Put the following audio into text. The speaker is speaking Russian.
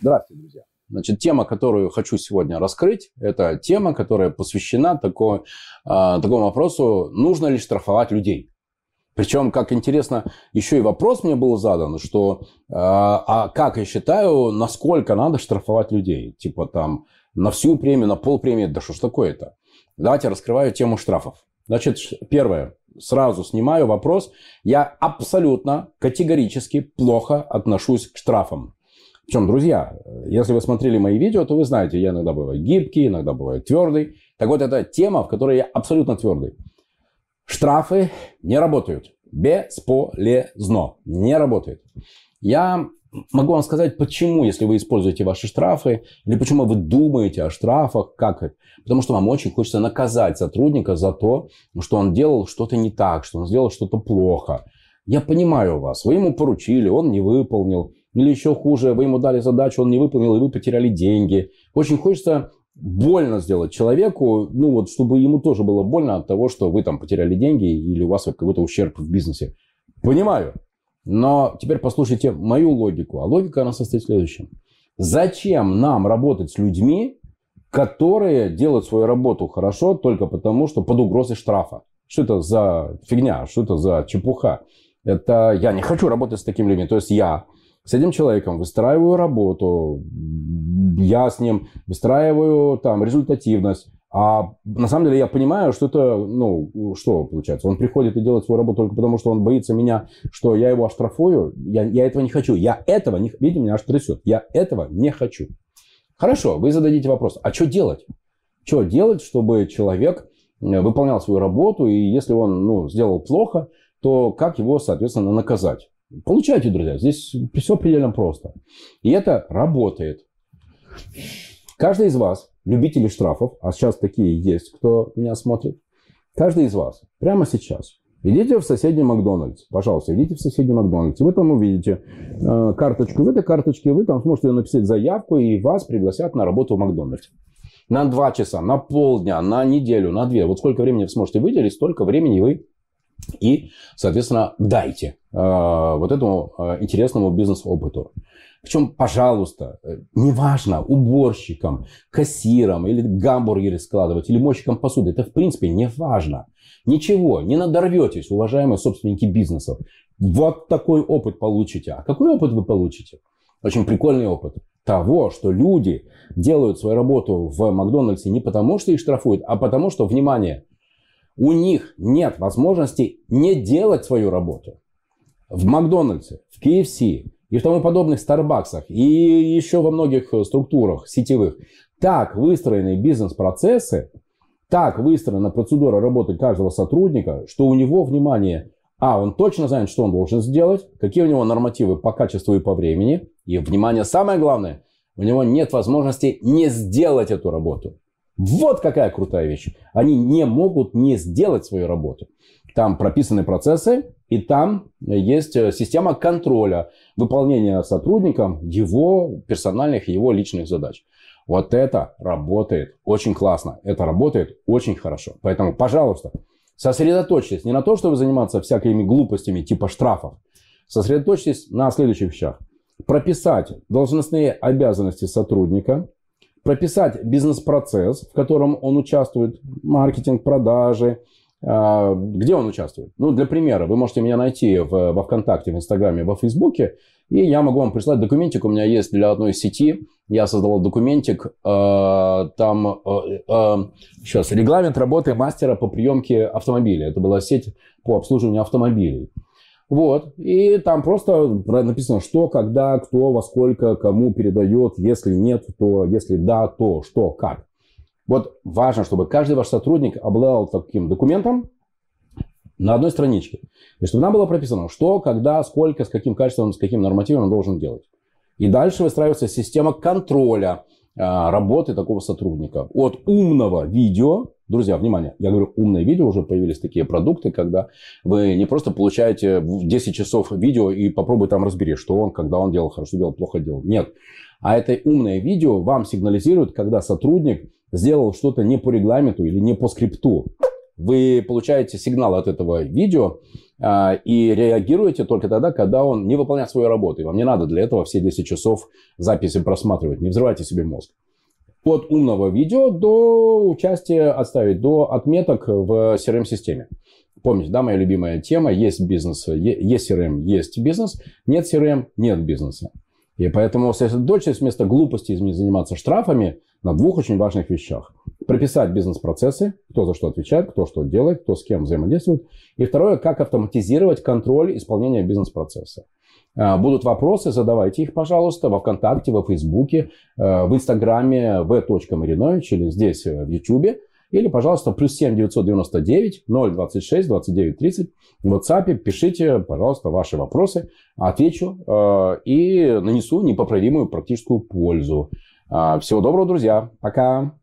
Здравствуйте, друзья. Значит, тема, которую хочу сегодня раскрыть, это тема, которая посвящена такой, э, такому вопросу, нужно ли штрафовать людей. Причем, как интересно, еще и вопрос мне был задан, что э, а как я считаю, насколько надо штрафовать людей? Типа там на всю премию, на пол премии, да что ж такое-то? Давайте раскрываю тему штрафов. Значит, первое, сразу снимаю вопрос. Я абсолютно категорически плохо отношусь к штрафам. Причем, друзья, если вы смотрели мои видео, то вы знаете, я иногда бываю гибкий, иногда бываю твердый. Так вот, это тема, в которой я абсолютно твердый. Штрафы не работают. Бесполезно. Не работает. Я могу вам сказать, почему, если вы используете ваши штрафы, или почему вы думаете о штрафах, как это. Потому что вам очень хочется наказать сотрудника за то, что он делал что-то не так, что он сделал что-то плохо. Я понимаю вас. Вы ему поручили, он не выполнил. Или еще хуже, вы ему дали задачу, он не выполнил, и вы потеряли деньги. Очень хочется больно сделать человеку, ну вот, чтобы ему тоже было больно от того, что вы там потеряли деньги или у вас какой-то ущерб в бизнесе. Понимаю. Но теперь послушайте мою логику. А логика, она состоит в следующем. Зачем нам работать с людьми, которые делают свою работу хорошо только потому, что под угрозой штрафа? Что это за фигня? Что это за чепуха? Это я не хочу работать с такими людьми. То есть я с этим человеком выстраиваю работу, я с ним выстраиваю там результативность, а на самом деле я понимаю, что это, ну, что получается? Он приходит и делает свою работу только потому, что он боится меня, что я его оштрафую. Я, я этого не хочу. Я этого не... Видите, меня аж трясет. Я этого не хочу. Хорошо, вы зададите вопрос, а что делать? Что делать, чтобы человек э, выполнял свою работу, и если он ну, сделал плохо, то как его, соответственно, наказать? Получайте, друзья, здесь все предельно просто. И это работает. Каждый из вас, любители штрафов, а сейчас такие есть, кто меня смотрит, каждый из вас прямо сейчас Идите в соседний Макдональдс, пожалуйста, идите в соседний Макдональдс. Вы там увидите э, карточку. В этой карточке вы там сможете написать заявку, и вас пригласят на работу в Макдональдс. На два часа, на полдня, на неделю, на две. Вот сколько времени вы сможете выделить, столько времени вы и, соответственно, дайте э, вот этому э, интересному бизнес-опыту. Причем, пожалуйста, э, неважно, уборщикам, кассирам, или гамбургеры складывать, или мойщикам посуды, это в принципе не важно. Ничего, не надорветесь, уважаемые собственники бизнесов. Вот такой опыт получите. А какой опыт вы получите? Очень прикольный опыт того, что люди делают свою работу в Макдональдсе не потому, что их штрафуют, а потому, что, внимание, у них нет возможности не делать свою работу. В Макдональдсе, в KFC и в тому подобных Старбаксах и еще во многих э, структурах сетевых так выстроены бизнес-процессы, так выстроена процедура работы каждого сотрудника, что у него, внимание, а, он точно знает, что он должен сделать, какие у него нормативы по качеству и по времени. И, внимание, самое главное, у него нет возможности не сделать эту работу. Вот какая крутая вещь. Они не могут не сделать свою работу. Там прописаны процессы, и там есть э, система контроля выполнения сотрудником его персональных его личных задач. Вот это работает очень классно. Это работает очень хорошо. Поэтому, пожалуйста, сосредоточьтесь не на том, чтобы заниматься всякими глупостями типа штрафов. Сосредоточьтесь на следующих вещах. Прописать должностные обязанности сотрудника – прописать бизнес-процесс, в котором он участвует, маркетинг, продажи, а, где он участвует? Ну, для примера, вы можете меня найти в, во ВКонтакте, в Инстаграме, во Фейсбуке, и я могу вам прислать документик. У меня есть для одной сети. Я создавал документик. Э, там э, э, сейчас регламент работы мастера по приемке автомобиля. Это была сеть по обслуживанию автомобилей. Вот. И там просто написано, что, когда, кто, во сколько, кому передает. Если нет, то если да, то что, как. Вот важно, чтобы каждый ваш сотрудник обладал таким документом на одной страничке. И чтобы там было прописано, что, когда, сколько, с каким качеством, с каким нормативом он должен делать. И дальше выстраивается система контроля а, работы такого сотрудника. От умного видео Друзья, внимание, я говорю, умные видео, уже появились такие продукты, когда вы не просто получаете 10 часов видео и попробуй там разбери, что он, когда он делал хорошо, делал плохо, делал. Нет. А это умное видео вам сигнализирует, когда сотрудник сделал что-то не по регламенту или не по скрипту. вы получаете сигнал от этого видео а, и реагируете только тогда, когда он не выполняет свою работу. И вам не надо для этого все 10 часов записи просматривать. Не взрывайте себе мозг. От умного видео до участия отставить, до отметок в CRM-системе. Помните, да, моя любимая тема, есть бизнес, есть CRM, есть бизнес, нет CRM, нет бизнеса. И поэтому сосредоточиться вместо глупости заниматься штрафами на двух очень важных вещах. Прописать бизнес-процессы, кто за что отвечает, кто что делает, кто с кем взаимодействует. И второе, как автоматизировать контроль исполнения бизнес-процесса. А, будут вопросы, задавайте их, пожалуйста, во ВКонтакте, во Фейсбуке, э, в Инстаграме v.marinovич или здесь э, в Ютубе. Или, пожалуйста, плюс 7 999 026 29 30 в WhatsApp. Пишите, пожалуйста, ваши вопросы. Отвечу э, и нанесу непоправимую практическую пользу. Всего доброго, друзья. Пока.